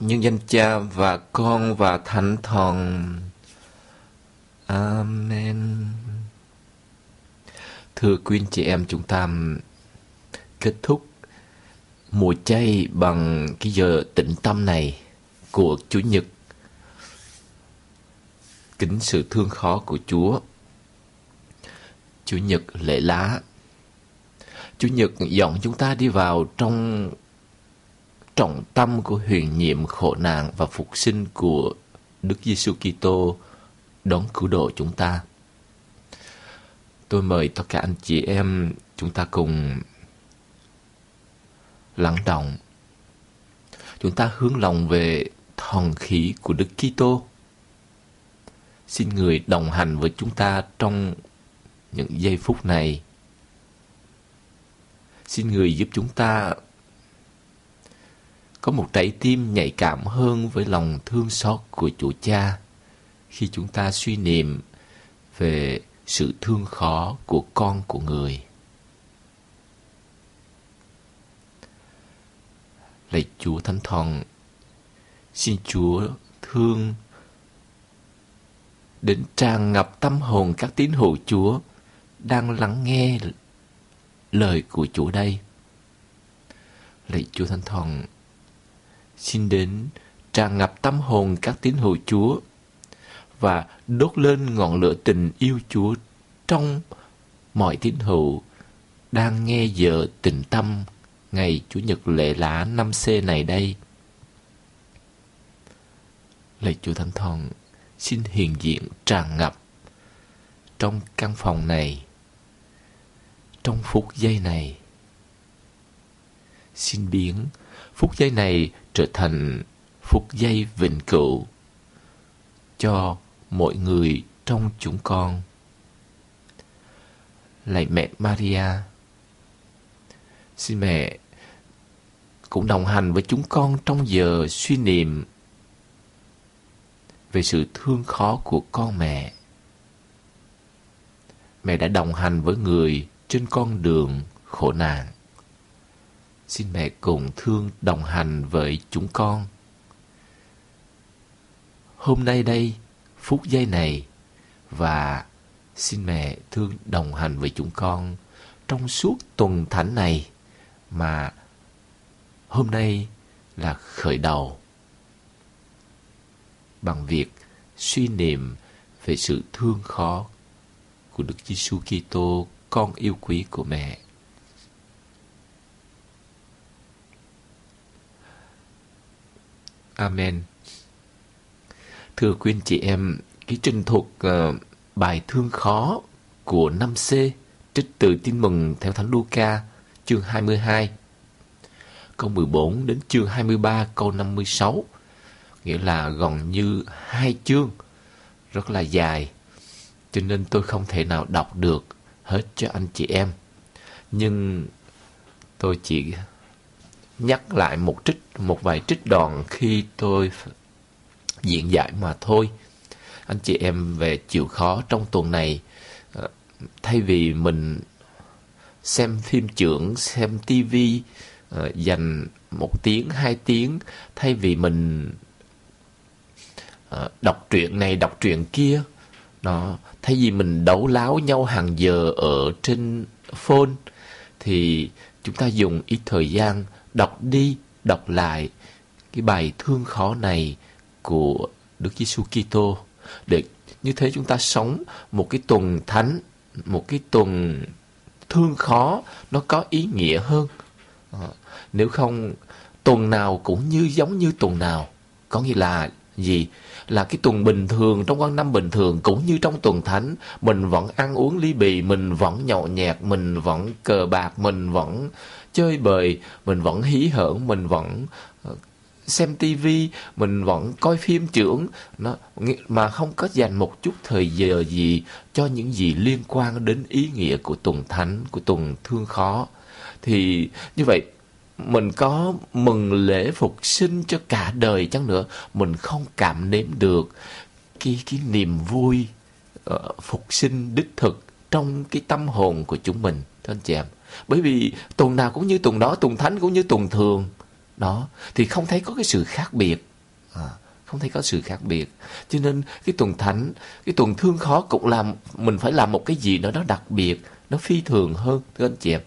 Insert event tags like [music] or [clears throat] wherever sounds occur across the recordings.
nhân danh Cha và Con và Thánh Thần. Amen. Thưa quý anh chị em, chúng ta kết thúc mùa chay bằng cái giờ tĩnh tâm này của Chủ nhật. Kính sự thương khó của Chúa. Chủ nhật lễ lá. Chủ nhật dọn chúng ta đi vào trong trọng tâm của huyền nhiệm khổ nạn và phục sinh của Đức Giêsu Kitô đón cứu độ chúng ta. Tôi mời tất cả anh chị em chúng ta cùng lắng động. Chúng ta hướng lòng về thần khí của Đức Kitô. Xin người đồng hành với chúng ta trong những giây phút này. Xin người giúp chúng ta có một trái tim nhạy cảm hơn với lòng thương xót của chủ cha khi chúng ta suy niệm về sự thương khó của con của người. Lạy Chúa Thánh Thần, xin Chúa thương đến tràn ngập tâm hồn các tín hữu Chúa đang lắng nghe lời của Chúa đây. Lạy Chúa Thánh Thần, xin đến tràn ngập tâm hồn các tín hữu Chúa và đốt lên ngọn lửa tình yêu Chúa trong mọi tín hữu đang nghe giờ tình tâm ngày Chủ nhật lễ lá năm c này đây. Lạy Chúa Thánh Thần, xin hiện diện tràn ngập trong căn phòng này, trong phút giây này. Xin biến phút giây này trở thành phút giây vĩnh cửu cho mọi người trong chúng con. Lạy mẹ Maria, xin mẹ cũng đồng hành với chúng con trong giờ suy niệm về sự thương khó của con mẹ. Mẹ đã đồng hành với người trên con đường khổ nạn. Xin mẹ cùng thương đồng hành với chúng con. Hôm nay đây, phút giây này và xin mẹ thương đồng hành với chúng con trong suốt tuần thánh này mà hôm nay là khởi đầu bằng việc suy niệm về sự thương khó của Đức Giêsu Kitô, con yêu quý của mẹ. Amen. Thưa quý anh chị em, cái trình thuật uh, ờ, bài thương khó của 5C trích từ tin mừng theo Thánh Luca chương 22 câu 14 đến chương 23 câu 56 nghĩa là gần như hai chương rất là dài cho nên tôi không thể nào đọc được hết cho anh chị em. Nhưng tôi chỉ nhắc lại một trích, một vài trích đoạn khi tôi diễn giải mà thôi. Anh chị em về chịu khó trong tuần này ờ, thay vì mình xem phim trưởng, xem tivi ờ, dành một tiếng, hai tiếng, thay vì mình ờ, đọc truyện này, đọc truyện kia, đó, thay vì mình đấu láo nhau hàng giờ ở trên phone, thì chúng ta dùng ít thời gian đọc đi đọc lại cái bài thương khó này của Đức Giêsu Kitô. Để như thế chúng ta sống một cái tuần thánh một cái tuần thương khó nó có ý nghĩa hơn. À, nếu không tuần nào cũng như giống như tuần nào. Có nghĩa là gì? Là cái tuần bình thường, trong quan năm bình thường, cũng như trong tuần thánh, mình vẫn ăn uống ly bì, mình vẫn nhậu nhẹt, mình vẫn cờ bạc, mình vẫn chơi bời, mình vẫn hí hởn mình vẫn ờ, xem tivi mình vẫn coi phim trưởng. Nó mà không có dành một chút thời giờ gì cho những gì liên quan đến ý nghĩa của tuần thánh, của tuần thương khó. Thì như vậy mình có mừng lễ phục sinh cho cả đời chăng nữa mình không cảm nếm được cái cái niềm vui uh, phục sinh đích thực trong cái tâm hồn của chúng mình thưa anh chị em bởi vì tuần nào cũng như tuần đó tuần thánh cũng như tuần thường đó thì không thấy có cái sự khác biệt À, không thấy có sự khác biệt. Cho nên cái tuần thánh, cái tuần thương khó cũng làm mình phải làm một cái gì đó nó đặc biệt, nó phi thường hơn thưa anh chị em.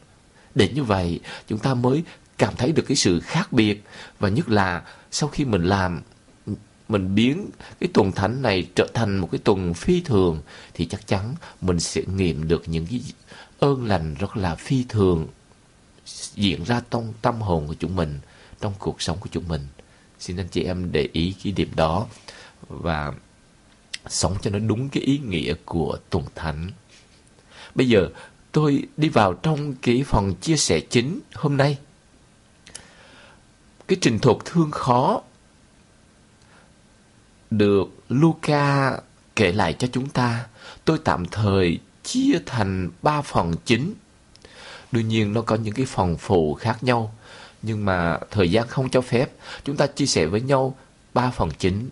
Để như vậy chúng ta mới cảm thấy được cái sự khác biệt và nhất là sau khi mình làm, mình biến cái tuần thánh này trở thành một cái tuần phi thường thì chắc chắn mình sẽ nghiệm được những cái ơn lành rất là phi thường diễn ra trong tâm hồn của chúng mình, trong cuộc sống của chúng mình. Xin anh chị em để ý cái điểm đó và sống cho nó đúng cái ý nghĩa của tuần thánh. Bây giờ tôi đi vào trong cái phần chia sẻ chính hôm nay cái trình thuật thương khó được Luca kể lại cho chúng ta, tôi tạm thời chia thành ba phần chính. Đương nhiên nó có những cái phần phụ khác nhau, nhưng mà thời gian không cho phép, chúng ta chia sẻ với nhau ba phần chính.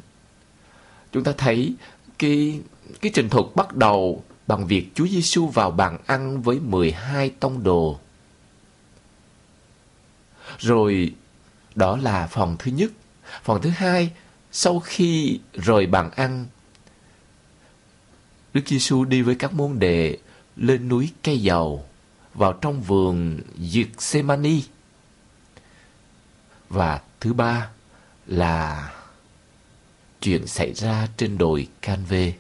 Chúng ta thấy cái cái trình thuật bắt đầu bằng việc Chúa Giêsu vào bàn ăn với 12 tông đồ. Rồi đó là phần thứ nhất. Phần thứ hai sau khi rời bàn ăn, Đức Giêsu đi với các môn đệ lên núi cây dầu vào trong vườn Gethsemane. Và thứ ba là chuyện xảy ra trên đồi Canve.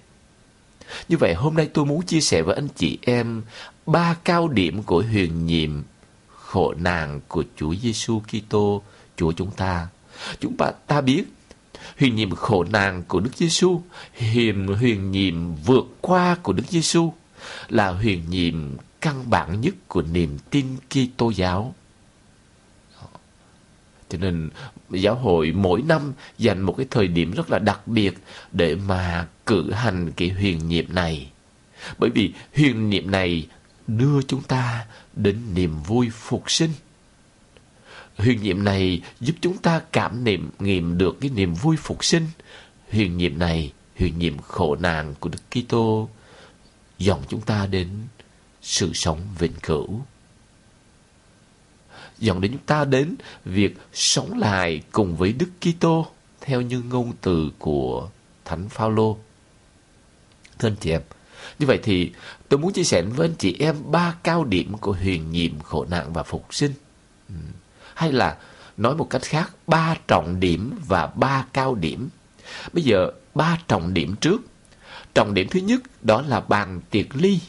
Như vậy hôm nay tôi muốn chia sẻ với anh chị em ba cao điểm của huyền nhiệm khổ nạn của Chúa Giêsu Kitô, Chúa chúng ta. Chúng ta ta biết huyền nhiệm khổ nạn của Đức Giêsu, huyền huyền nhiệm vượt qua của Đức Giêsu là huyền nhiệm căn bản nhất của niềm tin Kitô giáo. Cho nên giáo hội mỗi năm dành một cái thời điểm rất là đặc biệt để mà cử hành cái huyền nhiệm này. Bởi vì huyền nhiệm này đưa chúng ta đến niềm vui phục sinh. Huyền nhiệm này giúp chúng ta cảm niệm nghiệm được cái niềm vui phục sinh. Huyền nhiệm này, huyền nhiệm khổ nạn của Đức Kitô dòng chúng ta đến sự sống vĩnh cửu. Dòng đến chúng ta đến việc sống lại cùng với Đức Kitô theo như ngôn từ của Thánh Phaolô. Thưa anh chị em, như vậy thì tôi muốn chia sẻ với anh chị em ba cao điểm của huyền nhiệm khổ nạn và phục sinh hay là nói một cách khác, ba trọng điểm và ba cao điểm. Bây giờ, ba trọng điểm trước. Trọng điểm thứ nhất đó là bàn tiệc ly.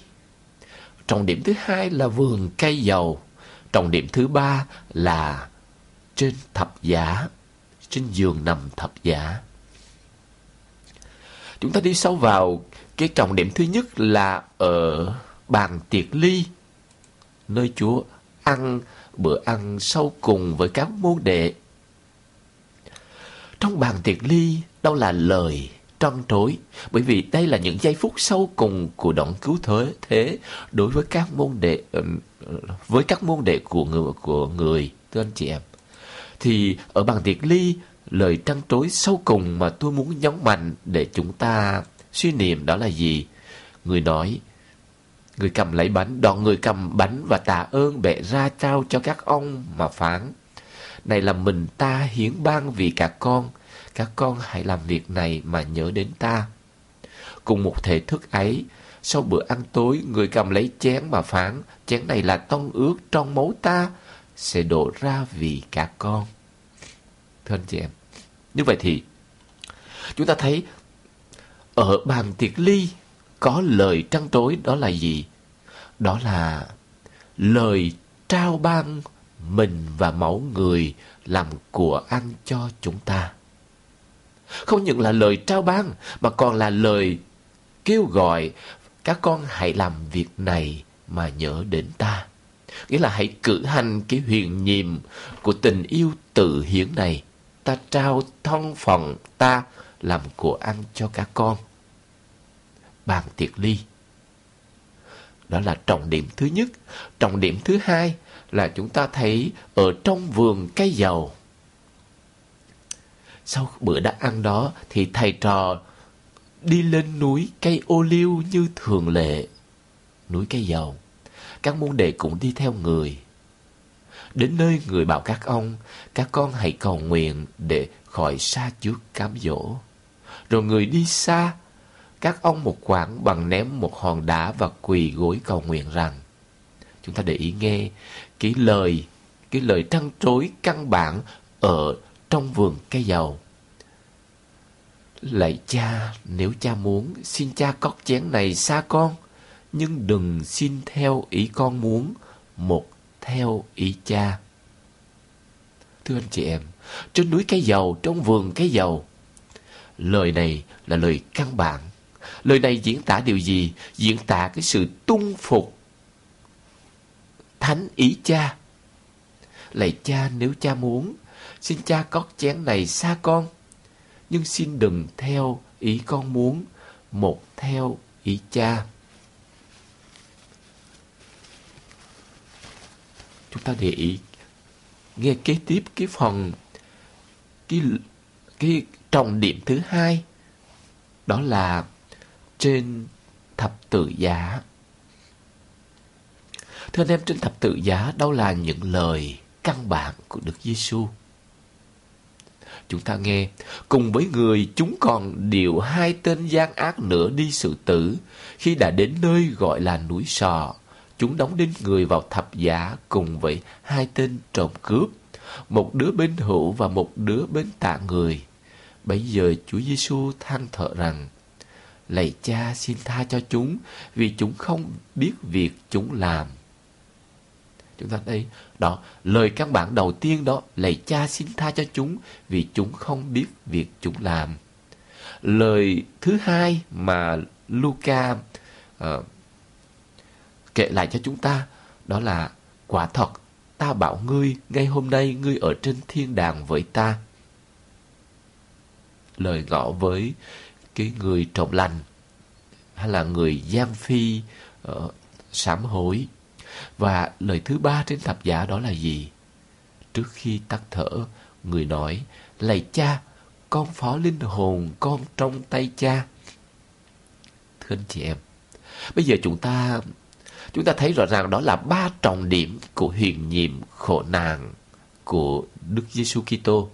Trọng điểm thứ hai là vườn cây dầu. Trọng điểm thứ ba là trên thập giá, trên giường nằm thập giá. Chúng ta đi sâu vào cái trọng điểm thứ nhất là ở bàn tiệc ly, nơi chúa ăn bữa ăn sau cùng với các môn đệ. Trong bàn tiệc ly đâu là lời trăn trối bởi vì đây là những giây phút sau cùng của đoạn cứu thế thế đối với các môn đệ với các môn đệ của người của người, thưa anh chị em thì ở bàn tiệc ly, lời trăn trối sau cùng mà tôi muốn nhấn mạnh để chúng ta suy niệm đó là gì người nói Người cầm lấy bánh, đoạn người cầm bánh và tạ ơn bệ ra trao cho các ông mà phán. Này là mình ta hiến ban vì cả con, các con hãy làm việc này mà nhớ đến ta. Cùng một thể thức ấy, sau bữa ăn tối, người cầm lấy chén mà phán, chén này là tông ướt trong máu ta, sẽ đổ ra vì cả con. Thưa anh chị em, như vậy thì chúng ta thấy ở bàn tiệc ly có lời trăn trối đó là gì? Đó là lời trao ban mình và mẫu người làm của ăn cho chúng ta. Không những là lời trao ban, mà còn là lời kêu gọi các con hãy làm việc này mà nhớ đến ta. Nghĩa là hãy cử hành cái huyền nhiệm của tình yêu tự hiến này. Ta trao thân phận ta làm của ăn cho các con bàn tiệc ly. Đó là trọng điểm thứ nhất. Trọng điểm thứ hai là chúng ta thấy ở trong vườn cây dầu. Sau bữa đã ăn đó thì thầy trò đi lên núi cây ô liu như thường lệ. Núi cây dầu. Các môn đệ cũng đi theo người. Đến nơi người bảo các ông, các con hãy cầu nguyện để khỏi xa trước cám dỗ. Rồi người đi xa, các ông một quãng bằng ném một hòn đá và quỳ gối cầu nguyện rằng. Chúng ta để ý nghe cái lời, cái lời trăn trối căn bản ở trong vườn cây dầu. Lạy cha, nếu cha muốn, xin cha cót chén này xa con, nhưng đừng xin theo ý con muốn, một theo ý cha. Thưa anh chị em, trên núi cây dầu, trong vườn cây dầu, lời này là lời căn bản. Lời này diễn tả điều gì? Diễn tả cái sự tung phục thánh ý cha. Lạy cha nếu cha muốn, xin cha cót chén này xa con, nhưng xin đừng theo ý con muốn, một theo ý cha. Chúng ta để ý nghe kế tiếp cái phần cái cái trọng điểm thứ hai đó là trên thập tự giá. Thưa anh em, trên thập tự giá đâu là những lời căn bản của Đức Giêsu. Chúng ta nghe, cùng với người chúng còn điều hai tên gian ác nữa đi sự tử, khi đã đến nơi gọi là núi sò, chúng đóng đinh người vào thập giá cùng với hai tên trộm cướp, một đứa bên hữu và một đứa bên tạ người. Bây giờ Chúa Giêsu than thở rằng, Lạy cha xin tha cho chúng, vì chúng không biết việc chúng làm. Chúng ta đây, đó, lời căn bản đầu tiên đó, lạy cha xin tha cho chúng, vì chúng không biết việc chúng làm. Lời thứ hai mà Luca uh, kể lại cho chúng ta, đó là quả thật ta bảo ngươi, ngay hôm nay ngươi ở trên thiên đàng với ta. Lời ngỏ với cái người trộm lành hay là người gian phi uh, sám hối và lời thứ ba trên thập giá đó là gì trước khi tắt thở người nói lạy cha con phó linh hồn con trong tay cha thưa anh chị em bây giờ chúng ta chúng ta thấy rõ ràng đó là ba trọng điểm của huyền nhiệm khổ nạn của Đức Giêsu Kitô.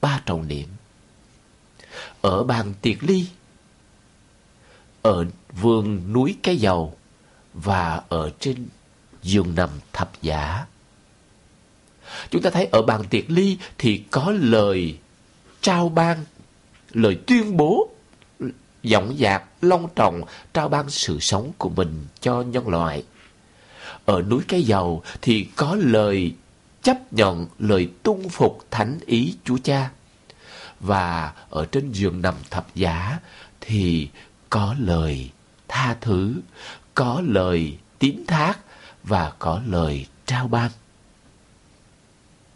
Ba trọng điểm. Ở bàn tiệc ly, ở vườn núi cái dầu và ở trên giường nằm thập giá. Chúng ta thấy ở bàn tiệc ly thì có lời trao ban, lời tuyên bố dõng dạc, long trọng trao ban sự sống của mình cho nhân loại. Ở núi Cái Dầu thì có lời chấp nhận lời tung phục thánh ý Chúa Cha. Và ở trên giường nằm thập giá thì có lời tha thứ, có lời tín thác và có lời trao ban.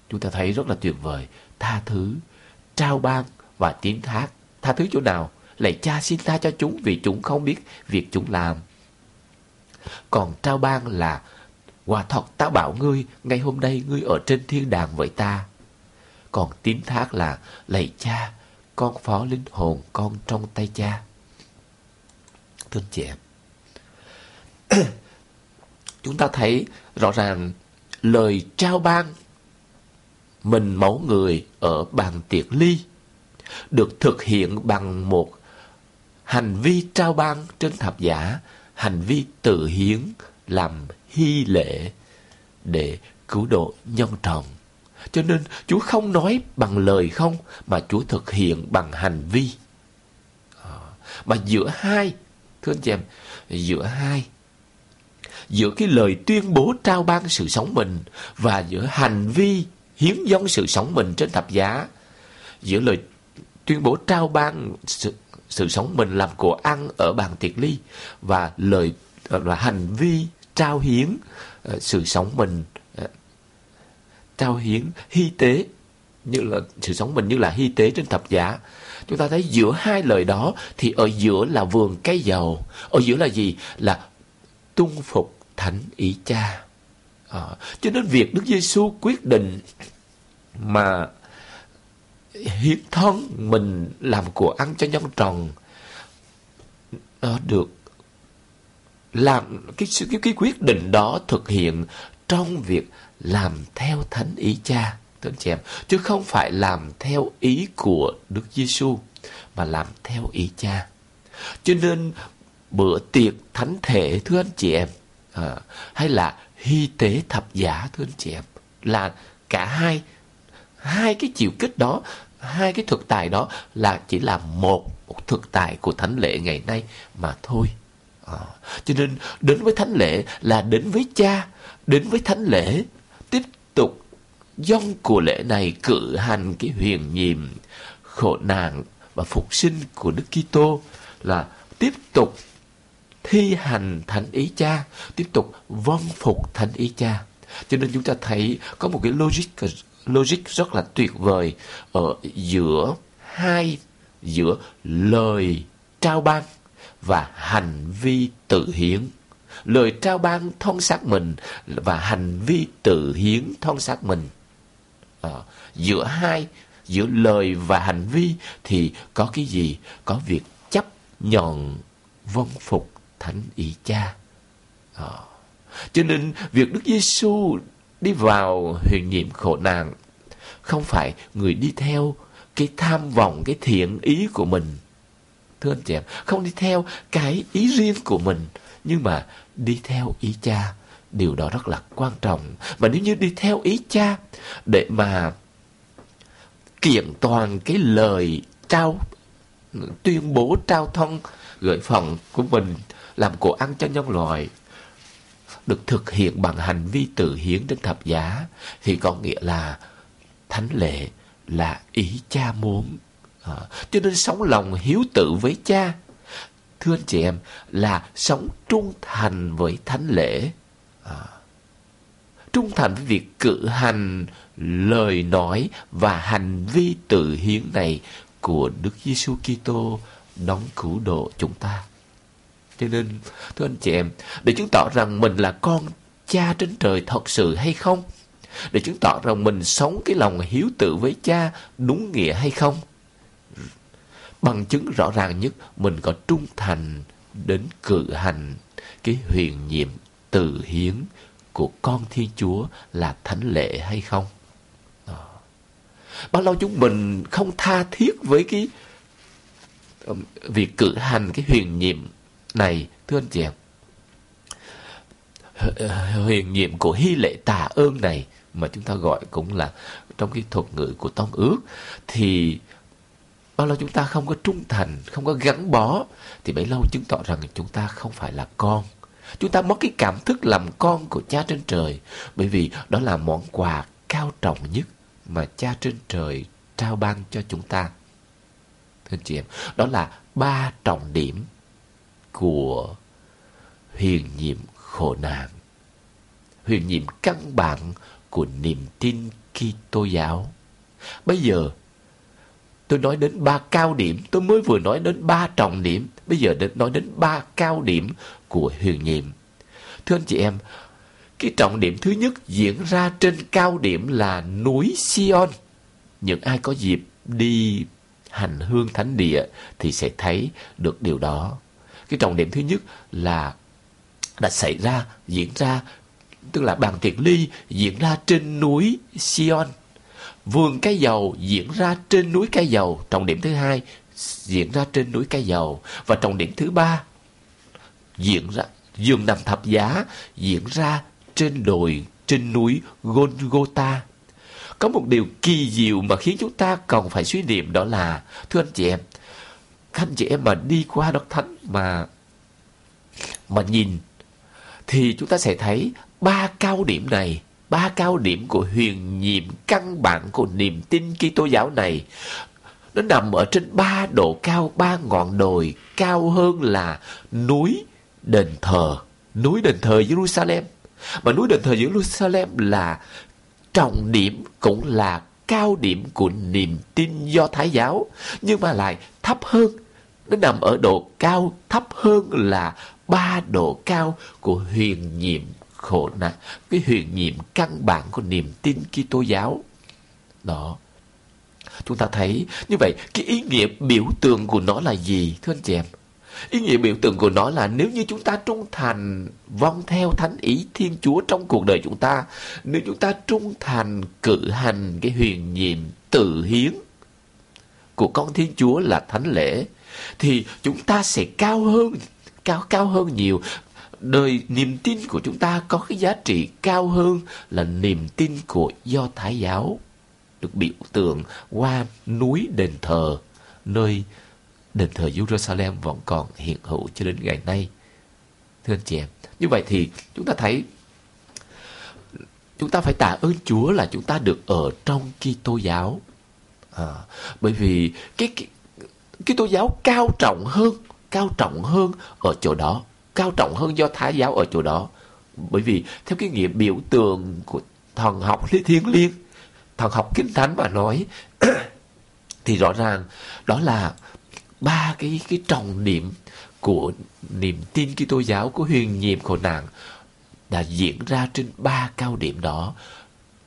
Chúng ta thấy rất là tuyệt vời. Tha thứ, trao ban và tín thác. Tha thứ chỗ nào? Lạy cha xin tha cho chúng vì chúng không biết việc chúng làm. Còn trao ban là Quả thật ta bảo ngươi, ngày hôm nay ngươi ở trên thiên đàng với ta. Còn tín thác là, lạy cha, con phó linh hồn con trong tay cha. Thưa chị em, [clears throat] chúng ta thấy rõ ràng lời trao ban mình mẫu người ở bàn tiệc ly được thực hiện bằng một hành vi trao ban trên thập giả, hành vi tự hiến làm hy lệ để cứu độ nhân tròn. Cho nên Chúa không nói bằng lời không mà Chúa thực hiện bằng hành vi. À, mà giữa hai, thưa anh chị em, giữa hai, giữa cái lời tuyên bố trao ban sự sống mình và giữa hành vi hiến dâng sự sống mình trên thập giá, giữa lời tuyên bố trao ban sự, sự sống mình làm của ăn ở bàn tiệc ly và lời và hành vi trao hiến ờ, sự sống mình uh, trao hiến hy tế như là sự sống mình như là hy tế trên thập giá. Chúng ta thấy giữa hai lời đó thì ở giữa là vườn cây dầu ở giữa là gì? Là tuân phục thánh ý cha. À, cho nên việc Đức Giêsu quyết định mà hiến thân mình làm của ăn cho nhân tròn nó được làm cái, cái cái quyết định đó thực hiện trong việc làm theo thánh ý cha thưa anh chị em chứ không phải làm theo ý của Đức Giêsu mà làm theo ý cha. Cho nên bữa tiệc thánh thể thưa anh chị em à, hay là hy tế thập giả thưa anh chị em là cả hai hai cái chiều kích đó hai cái thực tài đó là chỉ là một, một thực tài của thánh lễ ngày nay mà thôi. À, cho nên đến với thánh lễ là đến với cha đến với thánh lễ dông của lễ này cử hành cái huyền nhiệm khổ nạn và phục sinh của Đức Kitô là tiếp tục thi hành thánh ý cha, tiếp tục vâng phục thánh ý cha. Cho nên chúng ta thấy có một cái logic logic rất là tuyệt vời ở giữa hai giữa lời trao ban và hành vi tự hiến. Lời trao ban thon xác mình và hành vi tự hiến thon xác mình. À, giữa hai, giữa lời và hành vi thì có cái gì? Có việc chấp nhận vâng phục thánh ý cha. À, cho nên việc Đức Giêsu đi vào huyền nhiệm khổ nạn không phải người đi theo cái tham vọng cái thiện ý của mình thưa anh chị em không đi theo cái ý riêng của mình nhưng mà đi theo ý cha điều đó rất là quan trọng. Mà nếu như đi theo ý cha để mà kiện toàn cái lời trao tuyên bố trao thông gửi phần của mình làm cổ ăn cho nhân loại được thực hiện bằng hành vi tự hiến trên thập giá thì có nghĩa là thánh lệ là ý cha muốn. À, cho nên sống lòng hiếu tự với cha thưa anh chị em là sống trung thành với thánh lễ à, trung thành với việc cử hành lời nói và hành vi tự hiến này của Đức Giêsu Kitô đóng cứu độ chúng ta. Cho nên, thưa anh chị em, để chứng tỏ rằng mình là con cha trên trời thật sự hay không? Để chứng tỏ rằng mình sống cái lòng hiếu tự với cha đúng nghĩa hay không? Bằng chứng rõ ràng nhất, mình có trung thành đến cử hành cái huyền nhiệm tự hiến của con Thiên Chúa là thánh lệ hay không? Bao lâu chúng mình không tha thiết với cái um, việc cử hành cái huyền nhiệm này, thưa anh chị em? Uh, huyền nhiệm của hy lệ tạ ơn này mà chúng ta gọi cũng là trong cái thuật ngữ của tông ước, thì bao lâu chúng ta không có trung thành, không có gắn bó, thì bấy lâu chứng tỏ rằng chúng ta không phải là con chúng ta mất cái cảm thức làm con của cha trên trời bởi vì đó là món quà cao trọng nhất mà cha trên trời trao ban cho chúng ta thưa chị em đó là ba trọng điểm của huyền nhiệm khổ nạn huyền nhiệm căn bản của niềm tin Kitô giáo. Bây giờ tôi nói đến ba cao điểm, tôi mới vừa nói đến ba trọng điểm, bây giờ đến nói đến ba cao điểm của huyền nhiệm. Thưa anh chị em, cái trọng điểm thứ nhất diễn ra trên cao điểm là núi Sion. Những ai có dịp đi hành hương thánh địa thì sẽ thấy được điều đó. Cái trọng điểm thứ nhất là đã xảy ra, diễn ra tức là bàn tiệc ly diễn ra trên núi Sion. Vườn cây dầu diễn ra trên núi cây dầu. Trọng điểm thứ hai diễn ra trên núi cây dầu. Và trọng điểm thứ ba diễn ra giường nằm thập giá diễn ra trên đồi trên núi Golgotha. Có một điều kỳ diệu mà khiến chúng ta cần phải suy niệm đó là thưa anh chị em, các anh chị em mà đi qua đất thánh mà mà nhìn thì chúng ta sẽ thấy ba cao điểm này, ba cao điểm của huyền nhiệm căn bản của niềm tin Kitô giáo này nó nằm ở trên ba độ cao, ba ngọn đồi cao hơn là núi đền thờ, núi đền thờ Jerusalem. Mà núi đền thờ Jerusalem là trọng điểm cũng là cao điểm của niềm tin do Thái giáo, nhưng mà lại thấp hơn. Nó nằm ở độ cao thấp hơn là ba độ cao của huyền nhiệm khổ nạn cái huyền nhiệm căn bản của niềm tin Kitô giáo đó chúng ta thấy như vậy cái ý nghĩa biểu tượng của nó là gì thưa anh chị em Ý nghĩa biểu tượng của nó là nếu như chúng ta trung thành vong theo thánh ý Thiên Chúa trong cuộc đời chúng ta, nếu chúng ta trung thành cử hành cái huyền nhiệm tự hiến của con Thiên Chúa là thánh lễ, thì chúng ta sẽ cao hơn, cao cao hơn nhiều. Đời niềm tin của chúng ta có cái giá trị cao hơn là niềm tin của Do Thái giáo được biểu tượng qua núi đền thờ nơi đền thờ Jerusalem vẫn còn hiện hữu cho đến ngày nay. Thưa anh chị em, như vậy thì chúng ta thấy chúng ta phải tạ ơn Chúa là chúng ta được ở trong Kitô giáo. À, bởi vì cái, cái Kitô giáo cao trọng hơn, cao trọng hơn ở chỗ đó, cao trọng hơn do Thái giáo ở chỗ đó. Bởi vì theo cái nghĩa biểu tượng của thần học lý thiên liêng, thằng học kinh thánh mà nói [clears throat] thì rõ ràng đó là ba cái cái trọng điểm của niềm tin Kitô giáo của huyền nhiệm khổ nạn đã diễn ra trên ba cao điểm đó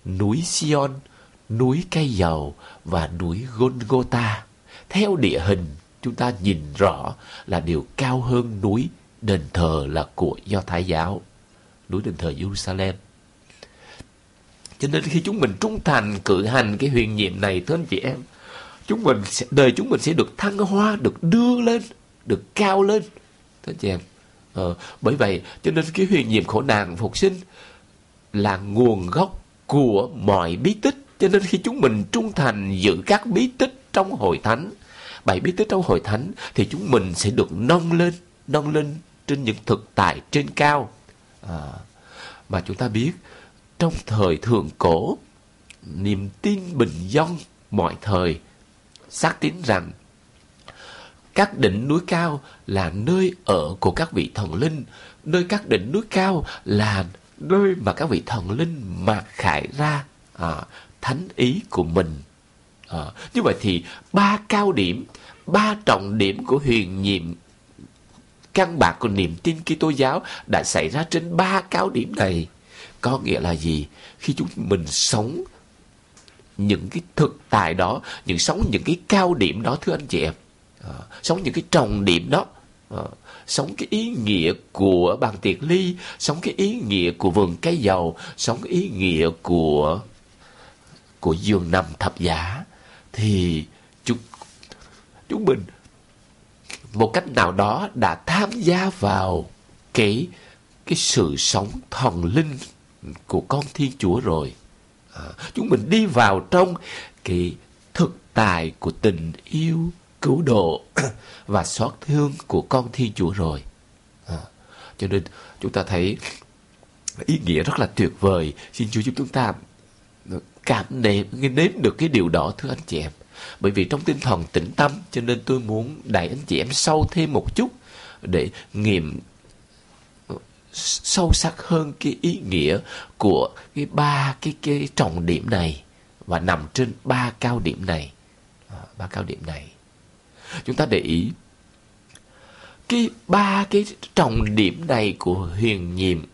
núi Sion, núi cây dầu và núi Golgotha. Theo địa hình chúng ta nhìn rõ là điều cao hơn núi đền thờ là của Do Thái giáo, núi đền thờ Jerusalem. Cho nên khi chúng mình trung thành cử hành cái huyền nhiệm này thưa anh chị em, chúng mình sẽ, đời chúng mình sẽ được thăng hoa, được đưa lên, được cao lên. Thưa chị em, ờ, bởi vậy cho nên cái huyền nhiệm khổ nạn phục sinh là nguồn gốc của mọi bí tích. Cho nên khi chúng mình trung thành giữ các bí tích trong hội thánh, bảy bí tích trong hội thánh thì chúng mình sẽ được nâng lên, nâng lên trên những thực tại trên cao. À, mà chúng ta biết trong thời thượng cổ niềm tin bình dân mọi thời xác tín rằng các đỉnh núi cao là nơi ở của các vị thần linh, nơi các đỉnh núi cao là nơi mà các vị thần linh mạc khải ra à, thánh ý của mình. À, như vậy thì ba cao điểm, ba trọng điểm của huyền nhiệm căn bản của niềm tin Kitô giáo đã xảy ra trên ba cao điểm này. Có nghĩa là gì? Khi chúng mình sống những cái thực tại đó những sống những cái cao điểm đó thưa anh chị em à, sống những cái trọng điểm đó à, sống cái ý nghĩa của bàn tiệc ly sống cái ý nghĩa của vườn cây dầu sống cái ý nghĩa của của giường nằm thập giá thì chúng chúng mình một cách nào đó đã tham gia vào cái cái sự sống thần linh của con thiên chúa rồi. À, chúng mình đi vào trong cái thực tài của tình yêu cứu độ [clears throat] và xót thương của con thiên chúa rồi. À, cho nên chúng ta thấy ý nghĩa rất là tuyệt vời. Xin chúa giúp chúng ta cảm nếm nếm được cái điều đó thưa anh chị em. Bởi vì trong tinh thần tĩnh tâm cho nên tôi muốn đẩy anh chị em sâu thêm một chút để nghiệm sâu sắc hơn cái ý nghĩa của cái ba cái cái trọng điểm này và nằm trên ba cao điểm này. À, ba cao điểm này. Chúng ta để ý, cái ba cái trọng điểm này của huyền nhiệm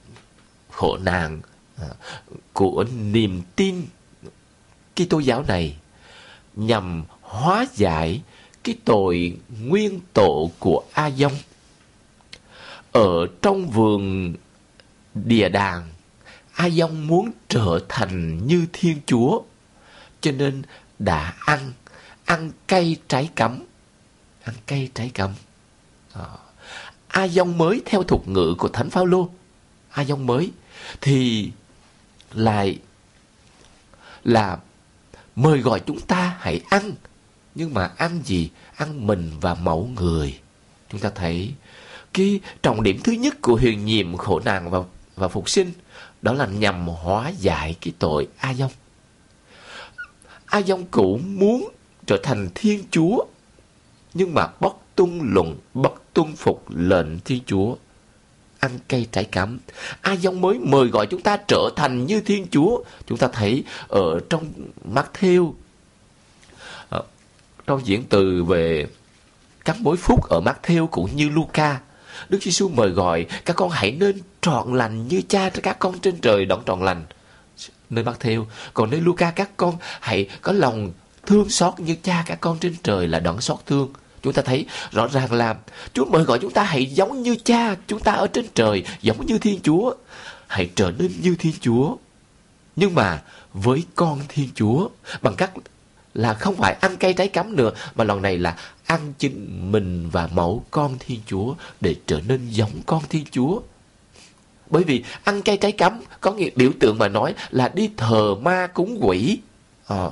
khổ nạn à, của niềm tin cái tô giáo này nhằm hóa giải cái tội nguyên tổ của A Dông ở trong vườn địa đàng a dông muốn trở thành như thiên chúa, cho nên đã ăn ăn cây trái cấm ăn cây trái cấm a dông mới theo thuật ngữ của thánh phaolô a dông mới, thì lại là mời gọi chúng ta hãy ăn, nhưng mà ăn gì? Ăn mình và mẫu người. Chúng ta thấy Kỳ trọng điểm thứ nhất của huyền nhiệm khổ nạn và, và phục sinh đó là nhằm hóa giải cái tội A Dông. A Dông cũ muốn trở thành Thiên Chúa nhưng mà bất tuân luận, bất tuân phục lệnh Thiên Chúa ăn cây trái cấm. A Dông mới mời gọi chúng ta trở thành như Thiên Chúa. Chúng ta thấy ở trong mắt theo ờ, trong diễn từ về các mối phúc ở mắt theo cũng như Luca Đức Giêsu mời gọi các con hãy nên trọn lành như cha các con trên trời đón trọn lành. Nơi bắt theo. Còn nơi Luca các con hãy có lòng thương xót như cha các con trên trời là đón xót thương. Chúng ta thấy rõ ràng là Chúa mời gọi chúng ta hãy giống như cha chúng ta ở trên trời, giống như Thiên Chúa. Hãy trở nên như Thiên Chúa. Nhưng mà với con Thiên Chúa bằng cách là không phải ăn cây trái cấm nữa mà lần này là ăn chính mình và mẫu con Thiên Chúa để trở nên giống con Thiên Chúa. Bởi vì ăn cây trái cấm có nghĩa biểu tượng mà nói là đi thờ ma cúng quỷ. À,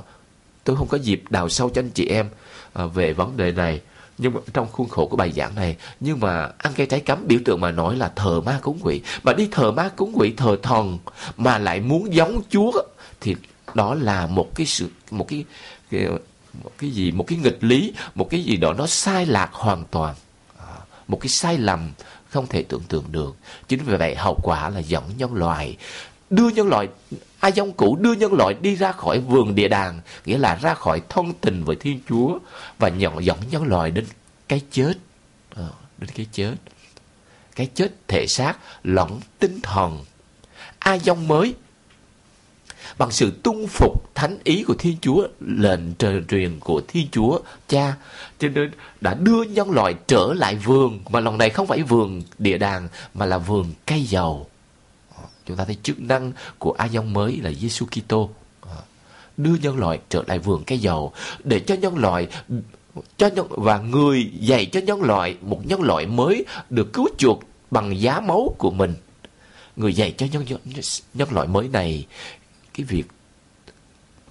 tôi không có dịp đào sâu cho anh chị em à, về vấn đề này nhưng mà trong khuôn khổ của bài giảng này nhưng mà ăn cây trái cấm biểu tượng mà nói là thờ ma cúng quỷ mà đi thờ ma cúng quỷ thờ thần mà lại muốn giống Chúa thì đó là một cái sự một cái, cái một cái gì một cái nghịch lý một cái gì đó nó sai lạc hoàn toàn. À, một cái sai lầm không thể tưởng tượng được. Chính vì vậy hậu quả là dẫn nhân loại đưa nhân loại ai dông cũ đưa nhân loại đi ra khỏi vườn địa đàng nghĩa là ra khỏi thông tình với thiên chúa và nhận dẫn nhân loại đến cái chết. À, đến cái chết. Cái chết thể xác lẫn tinh thần. Ai dông mới bằng sự tung phục thánh ý của Thiên Chúa, lệnh trời truyền của Thiên Chúa cha, cho nên đã đưa nhân loại trở lại vườn, mà lần này không phải vườn địa đàng, mà là vườn cây dầu. Chúng ta thấy chức năng của A Dông mới là Giêsu Kitô. Đưa nhân loại trở lại vườn cây dầu để cho nhân loại cho nhân và người dạy cho nhân loại một nhân loại mới được cứu chuộc bằng giá máu của mình. Người dạy cho nhân, nhân, nhân loại mới này cái việc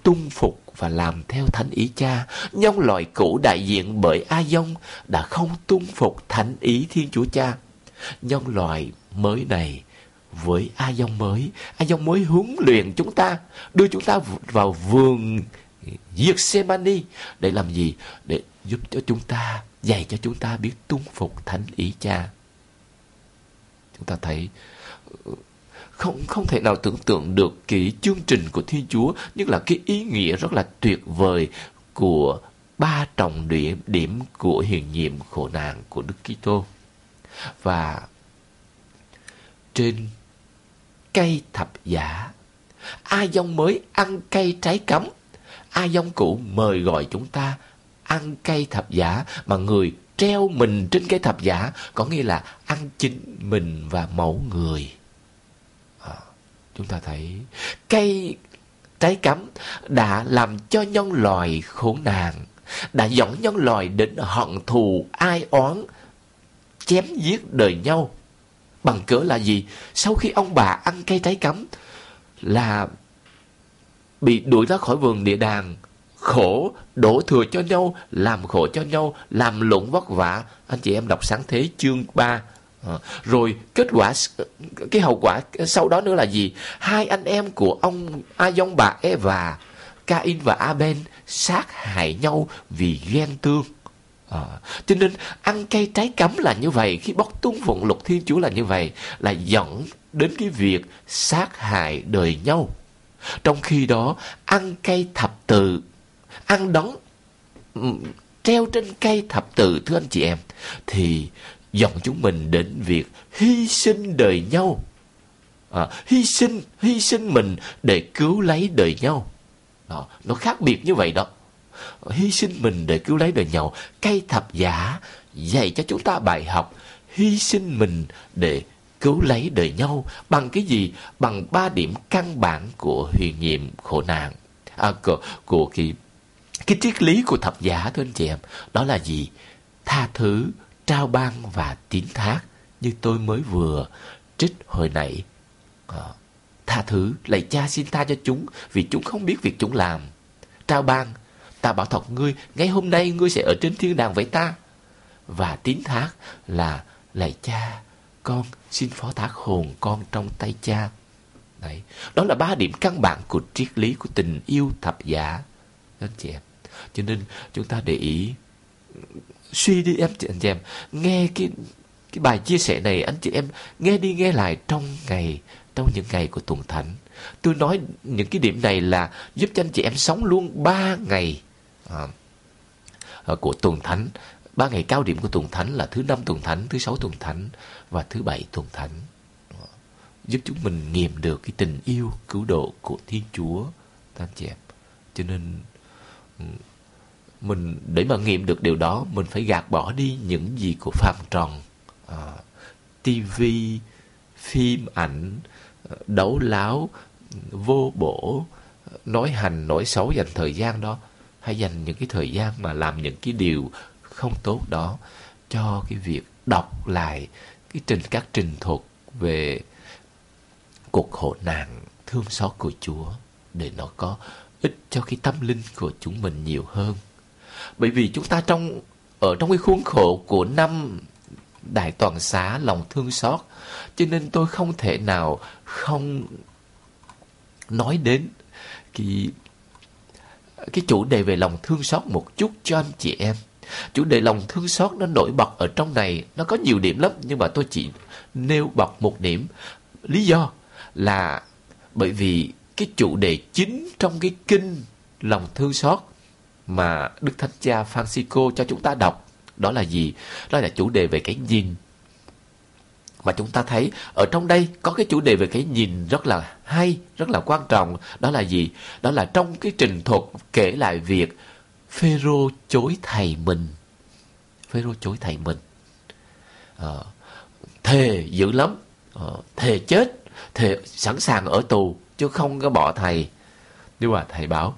tung phục và làm theo thánh ý cha. Nhân loại cũ đại diện bởi A Dông đã không tung phục thánh ý Thiên Chúa Cha. Nhân loại mới này với A Dông mới, A Dông mới huấn luyện chúng ta, đưa chúng ta vào vườn Gethsemane để làm gì? Để giúp cho chúng ta, dạy cho chúng ta biết tung phục thánh ý cha. Chúng ta thấy không không thể nào tưởng tượng được cái chương trình của Thiên Chúa, nhưng là cái ý nghĩa rất là tuyệt vời của ba trọng điểm điểm của hiền nhiệm khổ nạn của Đức Kitô. Và trên cây thập giá, ai dông mới ăn cây trái cấm, ai dông cũ mời gọi chúng ta ăn cây thập giả mà người treo mình trên cây thập giả có nghĩa là ăn chính mình và mẫu người chúng ta thấy cây, trái cấm đã làm cho nhân loại khổ nạn, đã dẫn nhân loại đến hận thù, ai oán, chém giết đời nhau. Bằng cớ là gì? Sau khi ông bà ăn cây trái cấm là bị đuổi ra khỏi vườn địa đàng, khổ, đổ thừa cho nhau, làm khổ cho nhau, làm lụng vất vả. Anh chị em đọc sáng thế chương 3 Ờ, rồi kết quả cái hậu quả sau đó nữa là gì? Hai anh em của ông a dông bà eva cain và aben sát hại nhau vì ghen tương. À, cho nên ăn cây trái cấm là như vậy khi bóc tung phụng luật thiên chúa là như vậy là dẫn đến cái việc sát hại đời nhau. Trong khi đó ăn cây thập tự ăn đấng treo trên cây thập tự thưa anh chị em thì dòng chúng mình đến việc hy sinh đời nhau. À, hy sinh hy sinh mình để cứu lấy đời nhau. À, nó khác biệt như vậy đó. Hy sinh mình để cứu lấy đời nhau cây thập giả dạy cho chúng ta bài học hy sinh mình để cứu lấy đời nhau bằng cái gì? Bằng ba điểm căn bản của huyền nhiệm khổ nạn. À, của, của cái cái triết lý của thập giả thưa anh chị em đó là gì? Tha thứ trao ban và tín thác như tôi mới vừa trích hồi nãy. À, tha thứ, lạy cha xin tha cho chúng vì chúng không biết việc chúng làm. Trao ban, ta bảo thật ngươi, ngay hôm nay ngươi sẽ ở trên thiên đàng với ta. Và tín thác là lạy cha, con xin phó thác hồn con trong tay cha. Đấy, đó là ba điểm căn bản của triết lý của tình yêu thập giả. Anh chị em. Cho nên chúng ta để ý suy đi em chị anh chị em. Nghe cái cái bài chia sẻ này anh chị em nghe đi nghe lại trong ngày trong những ngày của tuần thánh. Tôi nói những cái điểm này là giúp cho anh chị em sống luôn ba ngày à, à, của tuần thánh. Ba ngày cao điểm của tuần thánh là thứ năm tuần thánh thứ sáu tuần thánh và thứ bảy tuần thánh. À, giúp chúng mình nghiệm được cái tình yêu cứu độ của thiên chúa anh chị em. Cho nên mình để mà nghiệm được điều đó mình phải gạt bỏ đi những gì của phạm tròn à, tivi phim ảnh à, đấu láo vô bổ nói hành nói xấu dành thời gian đó hay dành những cái thời gian mà làm những cái điều không tốt đó cho cái việc đọc lại cái trình các trình thuật về cuộc khổ nạn thương xót của Chúa để nó có ích cho cái tâm linh của chúng mình nhiều hơn. Bởi vì chúng ta trong ở trong cái khuôn khổ của năm đại toàn xá lòng thương xót cho nên tôi không thể nào không nói đến cái cái chủ đề về lòng thương xót một chút cho anh chị em. Chủ đề lòng thương xót nó nổi bật ở trong này, nó có nhiều điểm lắm nhưng mà tôi chỉ nêu bật một điểm. Lý do là bởi vì cái chủ đề chính trong cái kinh lòng thương xót mà Đức Thánh Cha Francisco cho chúng ta đọc đó là gì? Đó là chủ đề về cái nhìn. Mà chúng ta thấy ở trong đây có cái chủ đề về cái nhìn rất là hay, rất là quan trọng. Đó là gì? Đó là trong cái trình thuật kể lại việc Phêrô chối thầy mình. Phêrô chối thầy mình. À, thề dữ lắm, à, thề chết, thề sẵn sàng ở tù chứ không có bỏ thầy. Nhưng mà thầy bảo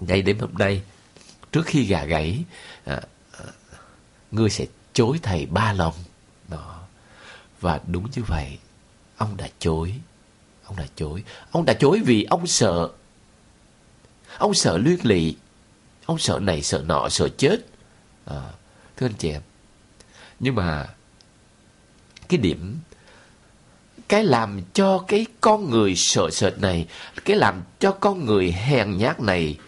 ngay đêm hôm nay trước khi gà gãy à, à, ngươi sẽ chối thầy ba lần đó. Và đúng như vậy ông đã chối ông đã chối. Ông đã chối vì ông sợ. Ông sợ luyện lị. Ông sợ này sợ nọ sợ chết. À, thưa anh chị em nhưng mà cái điểm cái làm cho cái con người sợ sệt này cái làm cho con người hèn nhát này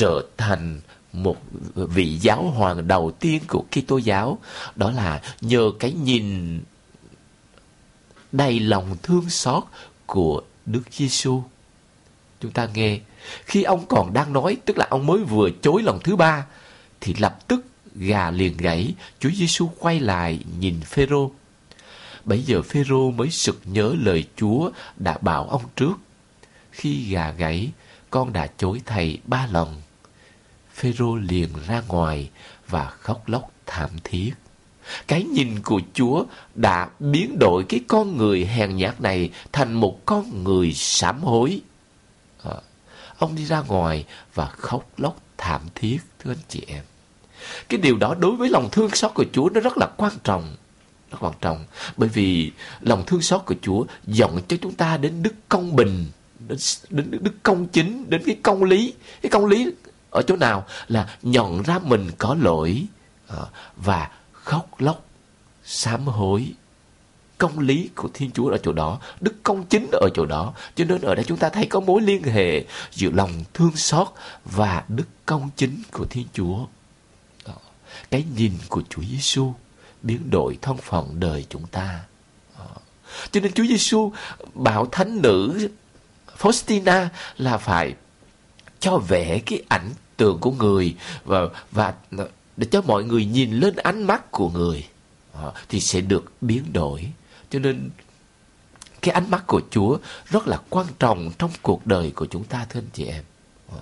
trở thành một vị giáo hoàng đầu tiên của Kitô giáo đó là nhờ cái nhìn đầy lòng thương xót của Đức Giêsu. Chúng ta nghe khi ông còn đang nói, tức là ông mới vừa chối lần thứ ba thì lập tức gà liền gãy, Chúa Giêsu quay lại nhìn Phêrô. Bấy giờ Phêrô mới sực nhớ lời Chúa đã bảo ông trước. Khi gà gãy, con đã chối thầy ba lần. Phêrô liền ra ngoài và khóc lóc thảm thiết. Cái nhìn của Chúa đã biến đổi cái con người hèn nhát này thành một con người sám hối. À, ông đi ra ngoài và khóc lóc thảm thiết, thưa anh chị em. Cái điều đó đối với lòng thương xót của Chúa nó rất là quan trọng. Rất quan trọng. Bởi vì lòng thương xót của Chúa dọn cho chúng ta đến đức công bình, đến, đến đức công chính, đến cái công lý. Cái công lý ở chỗ nào là nhận ra mình có lỗi ờ, và khóc lóc sám hối công lý của Thiên Chúa ở chỗ đó, đức công chính ở chỗ đó. Cho nên ở đây chúng ta thấy có mối liên hệ giữa lòng thương xót và đức công chính của Thiên Chúa. Đó. Cái nhìn của Chúa Giêsu biến đổi thân phận đời chúng ta. Đó. Cho nên Chúa Giêsu bảo thánh nữ Faustina là phải cho vẽ cái ảnh tượng của người và và để cho mọi người nhìn lên ánh mắt của người. Ờ, thì sẽ được biến đổi. Cho nên cái ánh mắt của Chúa rất là quan trọng trong cuộc đời của chúng ta, thưa anh chị em. Ờ,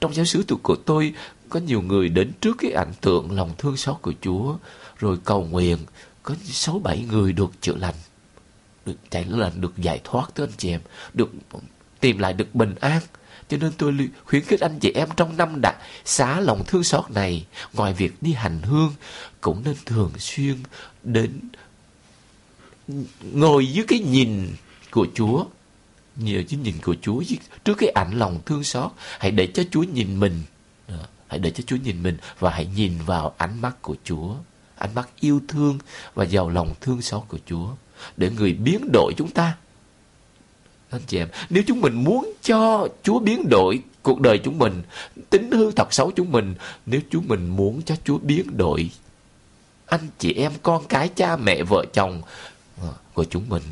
trong giáo sứ của tôi, có nhiều người đến trước cái ảnh tượng lòng thương xót của Chúa, rồi cầu nguyện, có sáu bảy người được chữa lành, được chạy lành, được giải thoát, thưa anh chị em, được tìm lại được bình an cho nên tôi khuyến khích anh chị em trong năm đã xá lòng thương xót này, ngoài việc đi hành hương, cũng nên thường xuyên đến ngồi dưới cái nhìn của Chúa. Nhờ cái nhìn của Chúa trước cái ảnh lòng thương xót. Hãy để cho Chúa nhìn mình. Hãy để cho Chúa nhìn mình và hãy nhìn vào ánh mắt của Chúa. Ánh mắt yêu thương và giàu lòng thương xót của Chúa. Để người biến đổi chúng ta anh chị em. Nếu chúng mình muốn cho Chúa biến đổi cuộc đời chúng mình, tính hư thật xấu chúng mình, nếu chúng mình muốn cho Chúa biến đổi anh chị em, con cái, cha, mẹ, vợ, chồng ờ, của chúng mình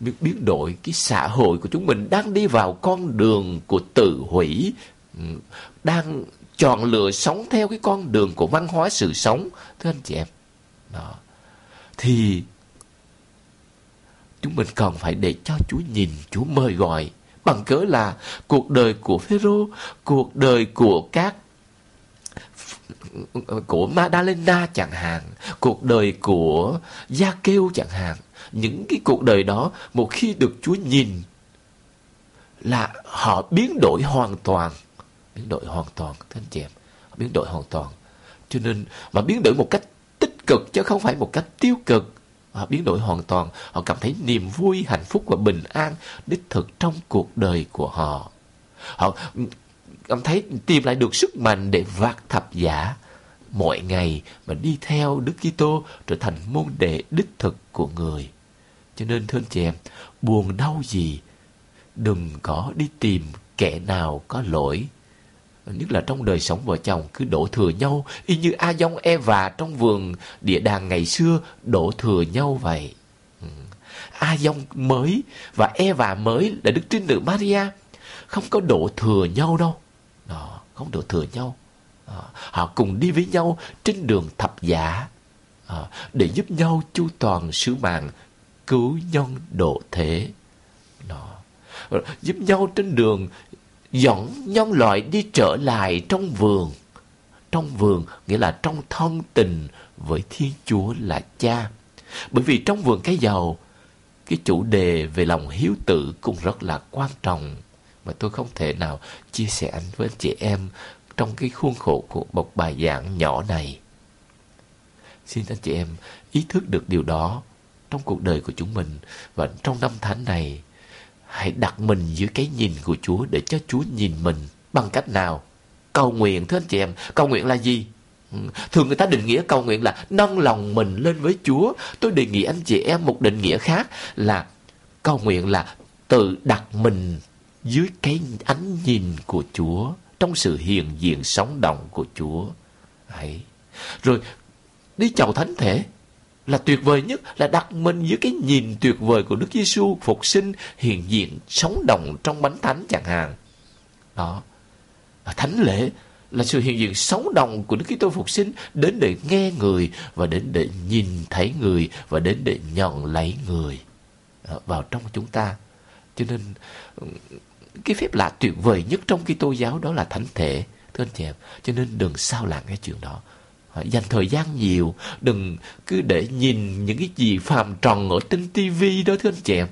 biết biến đổi cái xã hội của chúng mình đang đi vào con đường của tự hủy ừ, đang chọn lựa sống theo cái con đường của văn hóa sự sống, thưa anh chị em. Đó. Thì chúng mình còn phải để cho Chúa nhìn, Chúa mời gọi. Bằng cớ là cuộc đời của Phêrô, cuộc đời của các của Madalena chẳng hạn, cuộc đời của Gia Kêu chẳng hạn. Những cái cuộc đời đó một khi được Chúa nhìn là họ biến đổi hoàn toàn. Biến đổi hoàn toàn, thưa anh chị em. Biến đổi hoàn toàn. Cho nên, mà biến đổi một cách tích cực chứ không phải một cách tiêu cực. Họ biến đổi hoàn toàn. Họ cảm thấy niềm vui, hạnh phúc và bình an đích thực trong cuộc đời của họ. Họ cảm thấy tìm lại được sức mạnh để vác thập giả mỗi ngày mà đi theo Đức Kitô trở thành môn đệ đích thực của người. Cho nên thưa anh chị em, buồn đau gì, đừng có đi tìm kẻ nào có lỗi. Nhất là trong đời sống vợ chồng cứ đổ thừa nhau, y như A Dông e và trong vườn địa đàng ngày xưa đổ thừa nhau vậy. Ừ. A Dông mới và e và mới là Đức Trinh Nữ Maria không có đổ thừa nhau đâu. Đó, không đổ thừa nhau. Đó, họ cùng đi với nhau trên đường thập giả đó, để giúp nhau chu toàn sứ mạng cứu nhân độ thế. Đó. Giúp nhau trên đường dẫn nhân loại đi trở lại trong vườn. Trong vườn nghĩa là trong thân tình với Thiên Chúa là cha. Bởi vì trong vườn cái giàu, cái chủ đề về lòng hiếu tử cũng rất là quan trọng mà tôi không thể nào chia sẻ anh với chị em trong cái khuôn khổ của một bài giảng nhỏ này. Xin anh chị em ý thức được điều đó trong cuộc đời của chúng mình và trong năm tháng này hãy đặt mình dưới cái nhìn của Chúa để cho Chúa nhìn mình bằng cách nào? Cầu nguyện thưa anh chị em, cầu nguyện là gì? Ừ. Thường người ta định nghĩa cầu nguyện là nâng lòng mình lên với Chúa. Tôi đề nghị anh chị em một định nghĩa khác là cầu nguyện là tự đặt mình dưới cái ánh nhìn của Chúa, trong sự hiện diện sống động của Chúa. Đấy. Rồi đi chầu thánh thể là tuyệt vời nhất, là đặt mình dưới cái nhìn tuyệt vời của Đức Giêsu phục sinh, hiện diện, sống động trong bánh thánh chẳng hạn. Đó. Thánh lễ là sự hiện diện sống động của Đức Kitô phục sinh đến để nghe người và đến để nhìn thấy người và đến để nhận lấy người à, vào trong chúng ta. Cho nên, cái phép lạ tuyệt vời nhất trong Kitô giáo đó là thánh thể, thưa anh chị em cho nên đừng sao lãng cái chuyện đó Ờ, dành thời gian nhiều, đừng cứ để nhìn những cái gì phàm trần ở trên tivi đó, thưa anh chị em.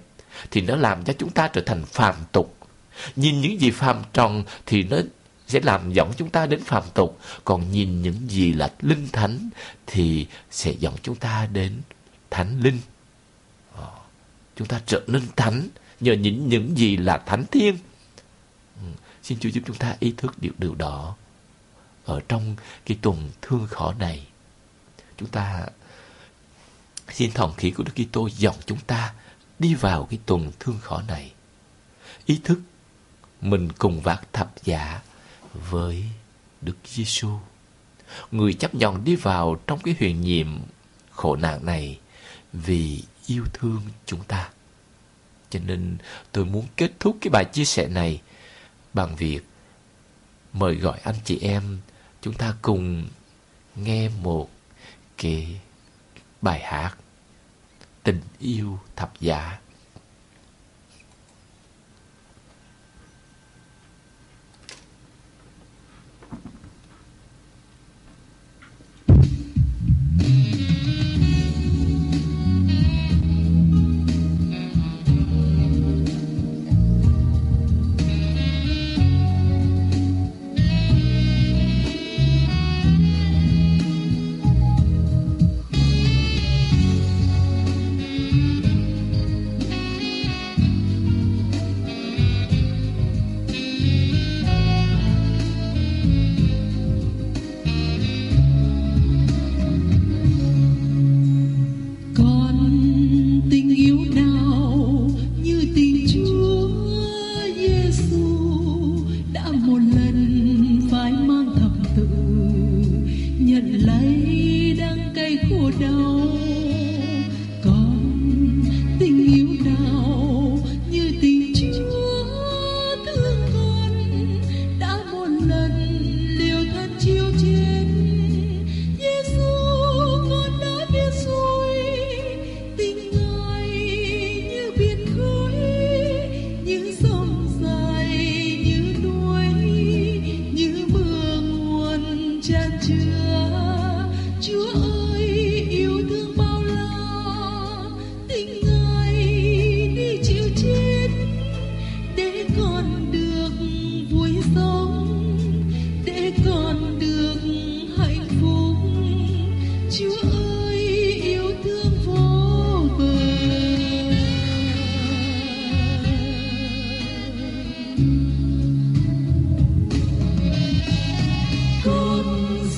Thì nó làm cho chúng ta trở thành phàm tục. Nhìn những gì phàm trần thì nó sẽ làm dẫn chúng ta đến phàm tục. Còn nhìn những gì là linh thánh thì sẽ dẫn chúng ta đến thánh linh. Ờ, chúng ta trở nên thánh nhờ những những gì là thánh thiên ừ, Xin Chúa giúp chúng ta ý thức điều điều đó ở trong cái tuần thương khó này. Chúng ta xin thần khí của Đức Kitô dòng chúng ta đi vào cái tuần thương khó này. Ý thức mình cùng vác thập giá với Đức Giêsu. Người chấp nhận đi vào trong cái huyền nhiệm khổ nạn này vì yêu thương chúng ta. Cho nên tôi muốn kết thúc cái bài chia sẻ này bằng việc mời gọi anh chị em chúng ta cùng nghe một cái bài hát tình yêu thập giá.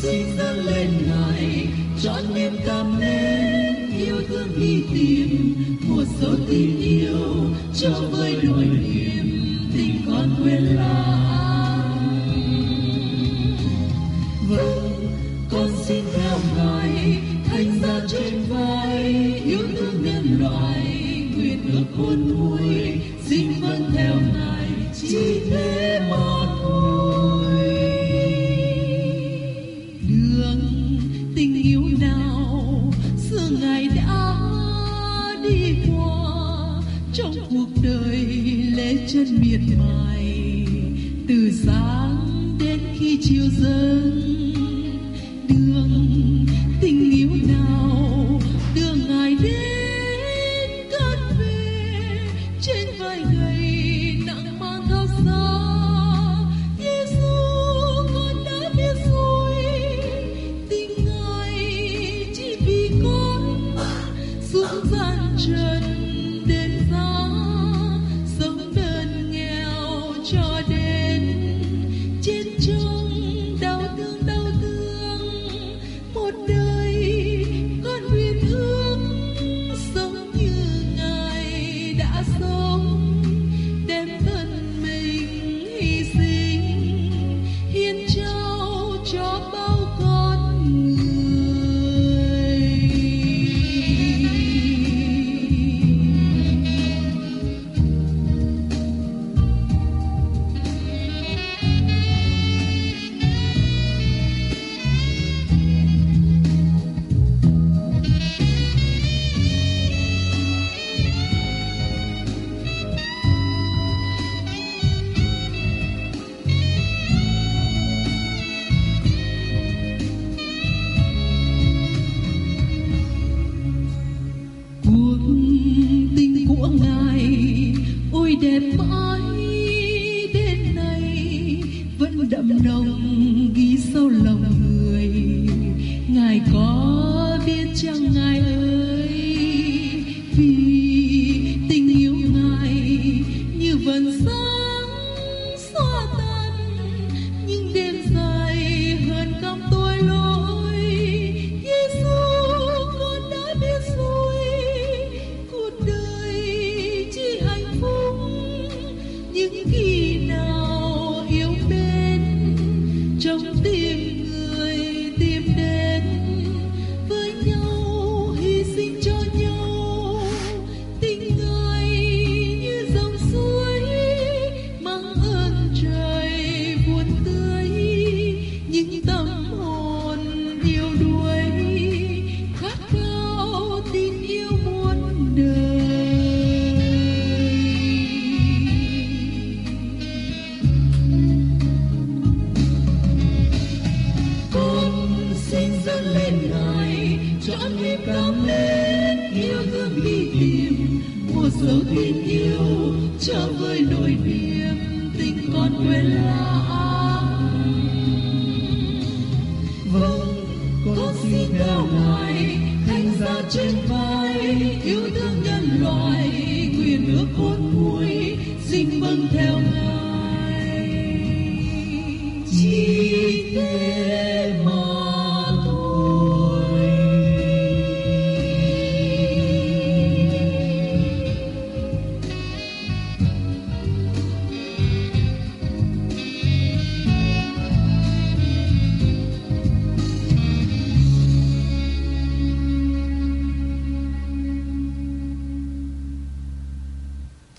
xin dâng lên ngài, chọn niềm cảm mến, yêu thương đi tìm một số tình yêu, cho với nỗi niềm tình con quên lãng. دستم